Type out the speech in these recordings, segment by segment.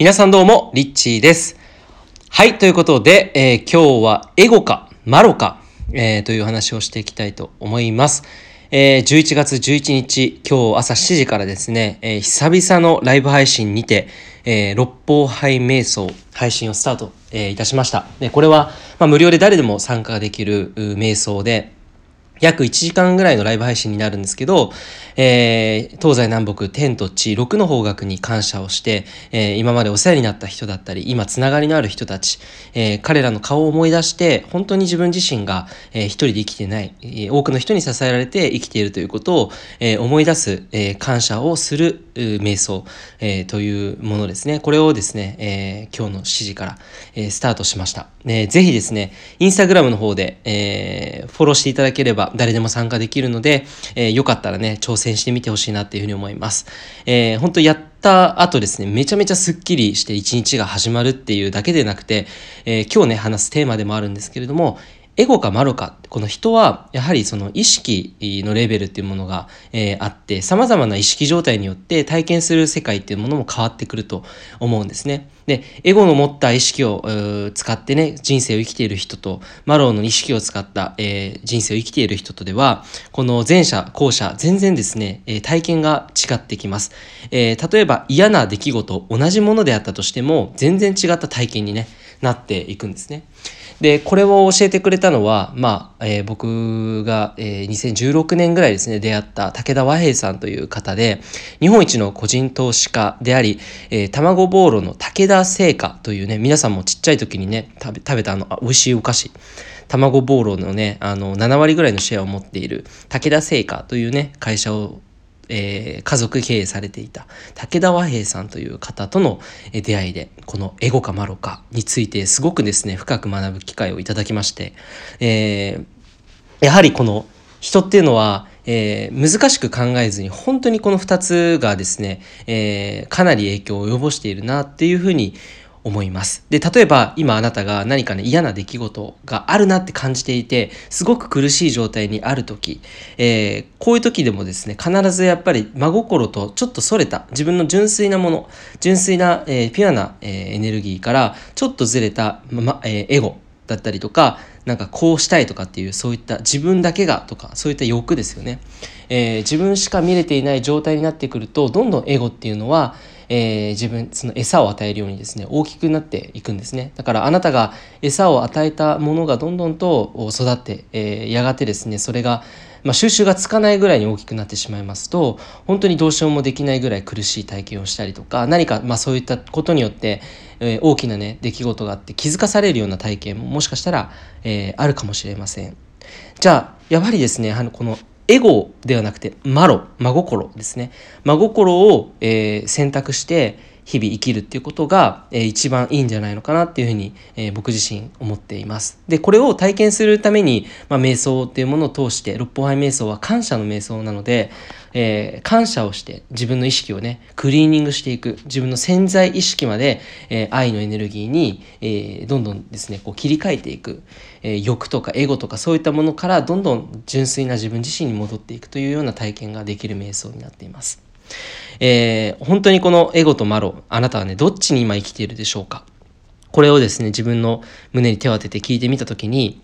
皆さんどうも、リッチーです。はい、ということで、えー、今日はエゴか、マロか、えー、という話をしていきたいと思います。えー、11月11日、今日朝7時からですね、えー、久々のライブ配信にて、えー、六方杯瞑想配信をスタート、えー、いたしました。で、これは、まあ、無料で誰でも参加できる瞑想で、約1時間ぐらいのライブ配信になるんですけど、えー、東西南北天と地6の方角に感謝をして、えー、今までお世話になった人だったり、今つながりのある人たち、えー、彼らの顔を思い出して、本当に自分自身が、えー、一人で生きてない、えー、多くの人に支えられて生きているということを、えー、思い出す、えー、感謝をする瞑想、えー、というものですね。これをですね、えー、今日の7時から、えー、スタートしました。ね、ぜひですね、インスタグラムの方で、えー、フォローしていただければ誰でも参加できるので、えー、よかったらね、挑戦してみてほしいなっていうふうに思います。えー、本当やった後ですね、めちゃめちゃスッキリして一日が始まるっていうだけでなくて、えー、今日ね、話すテーマでもあるんですけれども、エゴかマロか、この人はやはりその意識のレベルっていうものが、えー、あって、様々な意識状態によって体験する世界っていうものも変わってくると思うんですね。で、エゴの持った意識を使ってね、人生を生きている人と、マローの意識を使った、えー、人生を生きている人とでは、この前者、後者、全然ですね、えー、体験が違ってきます。えー、例えば嫌な出来事、同じものであったとしても、全然違った体験にね、なっていくんですね。で、これを教えてくれたのは、まあ、えー、僕が、えー、2016年ぐらいですね、出会った武田和平さんという方で、日本一の個人投資家であり、えー、卵ボーロの武田製菓というね、皆さんもちっちゃい時にね、食べ食べたあの、美味しいお菓子。卵ボーロのね、あの、7割ぐらいのシェアを持っている武田製菓というね、会社をえー、家族経営されていた武田和平さんという方との出会いで、このエゴかマロかについてすごくですね、深く学ぶ機会をいただきまして、えー、やはりこの人っていうのは、えー、難しく考えずに本当にこの2つがですね、えー、かなり影響を及ぼしているなっていうふうに思います。で、例えば今あなたが何かね嫌な出来事があるなって感じていて、すごく苦しい状態にある時、えー、こういう時でもですね、必ずやっぱり真心とちょっとそれた自分の純粋なもの、純粋な、えー、ピュアな、えー、エネルギーからちょっとずれた、まえエゴだったりとか、なんかこうしたいとかっていうそういった自分だけがとかそういった欲ですよね、えー、自分しか見れていない状態になってくるとどんどんエゴっていうのはえー、自分その餌を与えるようにですね大きくなっていくんですねだからあなたが餌を与えたものがどんどんと育って、えー、やがてですねそれがまあ、収集がつかないぐらいに大きくなってしまいますと本当にどうしようもできないぐらい苦しい体験をしたりとか何かまあそういったことによって、えー、大きなね出来事があって気づかされるような体験ももしかしたら、え、あるかもしれません。じゃあやはりですねこのエゴではなくてマロ真心ですね。真心を、えー、選択して日々生きるっていうことが、えー、一番いいんじゃないのかなっていうふうに、えー、僕自身思っています。で、これを体験するために、まあ、瞑想っていうものを通して、六方杯瞑想は感謝の瞑想なので、えー、感謝をして自分の意識をね、クリーニングしていく、自分の潜在意識まで、えー、愛のエネルギーに、えー、どんどんですね、こう切り替えていく、えー、欲とかエゴとかそういったものからどんどん純粋な自分自身に戻っていくというような体験ができる瞑想になっています。えー、本当にこのエゴとマロ、あなたはね、どっちに今生きているでしょうか？これをですね、自分の胸に手を当てて聞いてみたときに、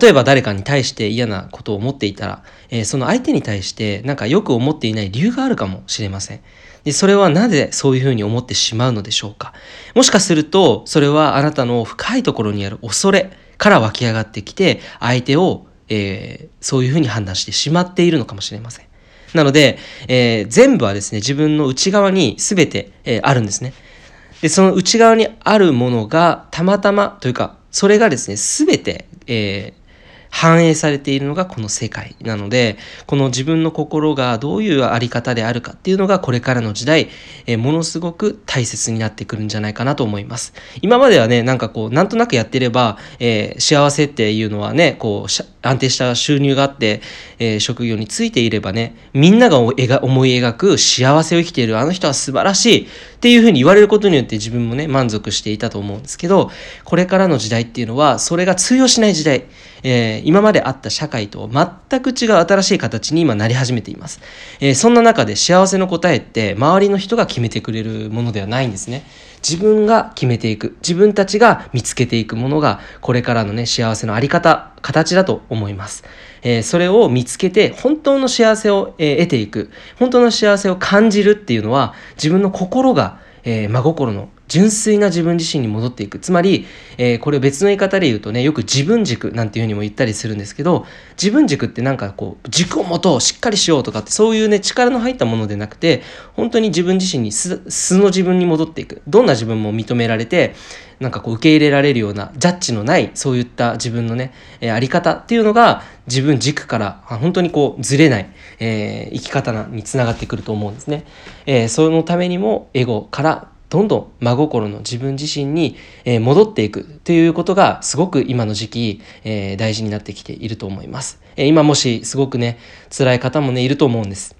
例えば誰かに対して嫌なことを思っていたら、えー、その相手に対してなんかよく思っていない理由があるかもしれません。で、それはなぜそういうふうに思ってしまうのでしょうか？もしかすると、それはあなたの深いところにある恐れから湧き上がってきて、相手を、えー、そういうふうに判断してしまっているのかもしれません。なので、えー、全部はですね、自分の内側に全て、えー、あるんですね。で、その内側にあるものがたまたまというか、それがですね、全て、えー、反映されているのがこの世界なので、この自分の心がどういうあり方であるかっていうのがこれからの時代、えー、ものすごく大切になってくるんじゃないかなと思います。今まではね、なんかこう、なんとなくやってれば、えー、幸せっていうのはね、こう、安定した収入があって、えー、職業についていればね、みんなが思い描く幸せを生きているあの人は素晴らしい、っていうふうに言われることによって自分もね、満足していたと思うんですけど、これからの時代っていうのは、それが通用しない時代、えー、今まであった社会と全く違う新しい形に今なり始めています。えー、そんな中で幸せの答えって周りの人が決めてくれるものではないんですね。自分が決めていく、自分たちが見つけていくものが、これからのね、幸せのあり方、形だと思います。えー、それを見つけて、本当の幸せを、えー、得ていく、本当の幸せを感じるっていうのは、自分の心が、えー、真心の純粋な自分自身に戻っていく。つまり、えー、これを別の言い方で言うとね、よく自分軸なんていうふうにも言ったりするんですけど、自分軸ってなんかこう、軸を持とう、しっかりしようとかって、そういうね、力の入ったものでなくて、本当に自分自身に素の自分に戻っていく。どんな自分も認められて、なんかこう受け入れられるようなジャッジのないそういった自分のね、えー、あり方っていうのが自分軸から本当にこうずれない、えー、生き方につながってくると思うんですね。えー、そのためにもエゴからどんどん真心の自分自身に戻っていくということがすごく今の時期大事になってきていると思います。今もしすごくね辛い方もねいると思うんです。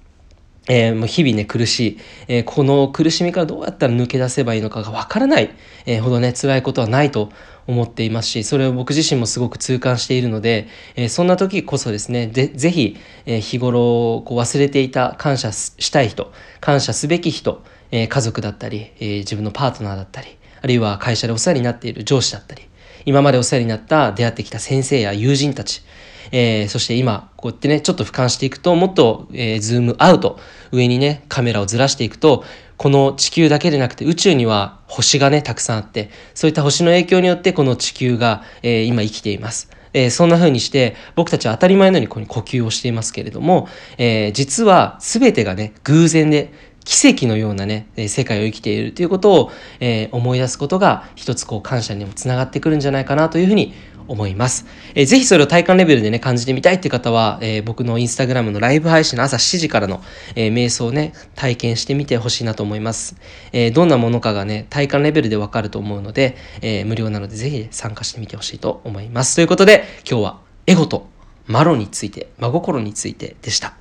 えー、もう日々ね、苦しい、えー、この苦しみからどうやったら抜け出せばいいのかがわからない、えー、ほどね、辛いことはないと思っていますし、それを僕自身もすごく痛感しているので、え、そんな時こそですね、ぜぜひ、え、日頃こう忘れていた感謝したい人、感謝すべき人、えー、家族だったり、えー、自分のパートナーだったり、あるいは会社でお世話になっている上司だったり、今までお世話になった出会ってきた先生や友人たち、えー、そして今、こうやってね、ちょっと俯瞰していくと、もっと、えー、ズームアウト、上にね、カメラをずらしていくと、この地球だけでなくて宇宙には星がね、たくさんあって、そういった星の影響によってこの地球が、えー、今生きています。えー、そんな風にして、僕たちは当たり前のようにここに呼吸をしていますけれども、えー、実は全てがね、偶然で、奇跡のようなね、世界を生きているということを、えー、思い出すことが一つこう感謝にもつながってくるんじゃないかなというふうに思います。えー、ぜひそれを体感レベルでね、感じてみたいっていう方は、えー、僕のインスタグラムのライブ配信の朝7時からの、えー、瞑想をね、体験してみてほしいなと思います。えどんなものかがね、体感レベルでわかると思うので、え無料なのでぜひ参加してみてほしいと思います。ということで、今日はエゴとマロについて、真心についてでした。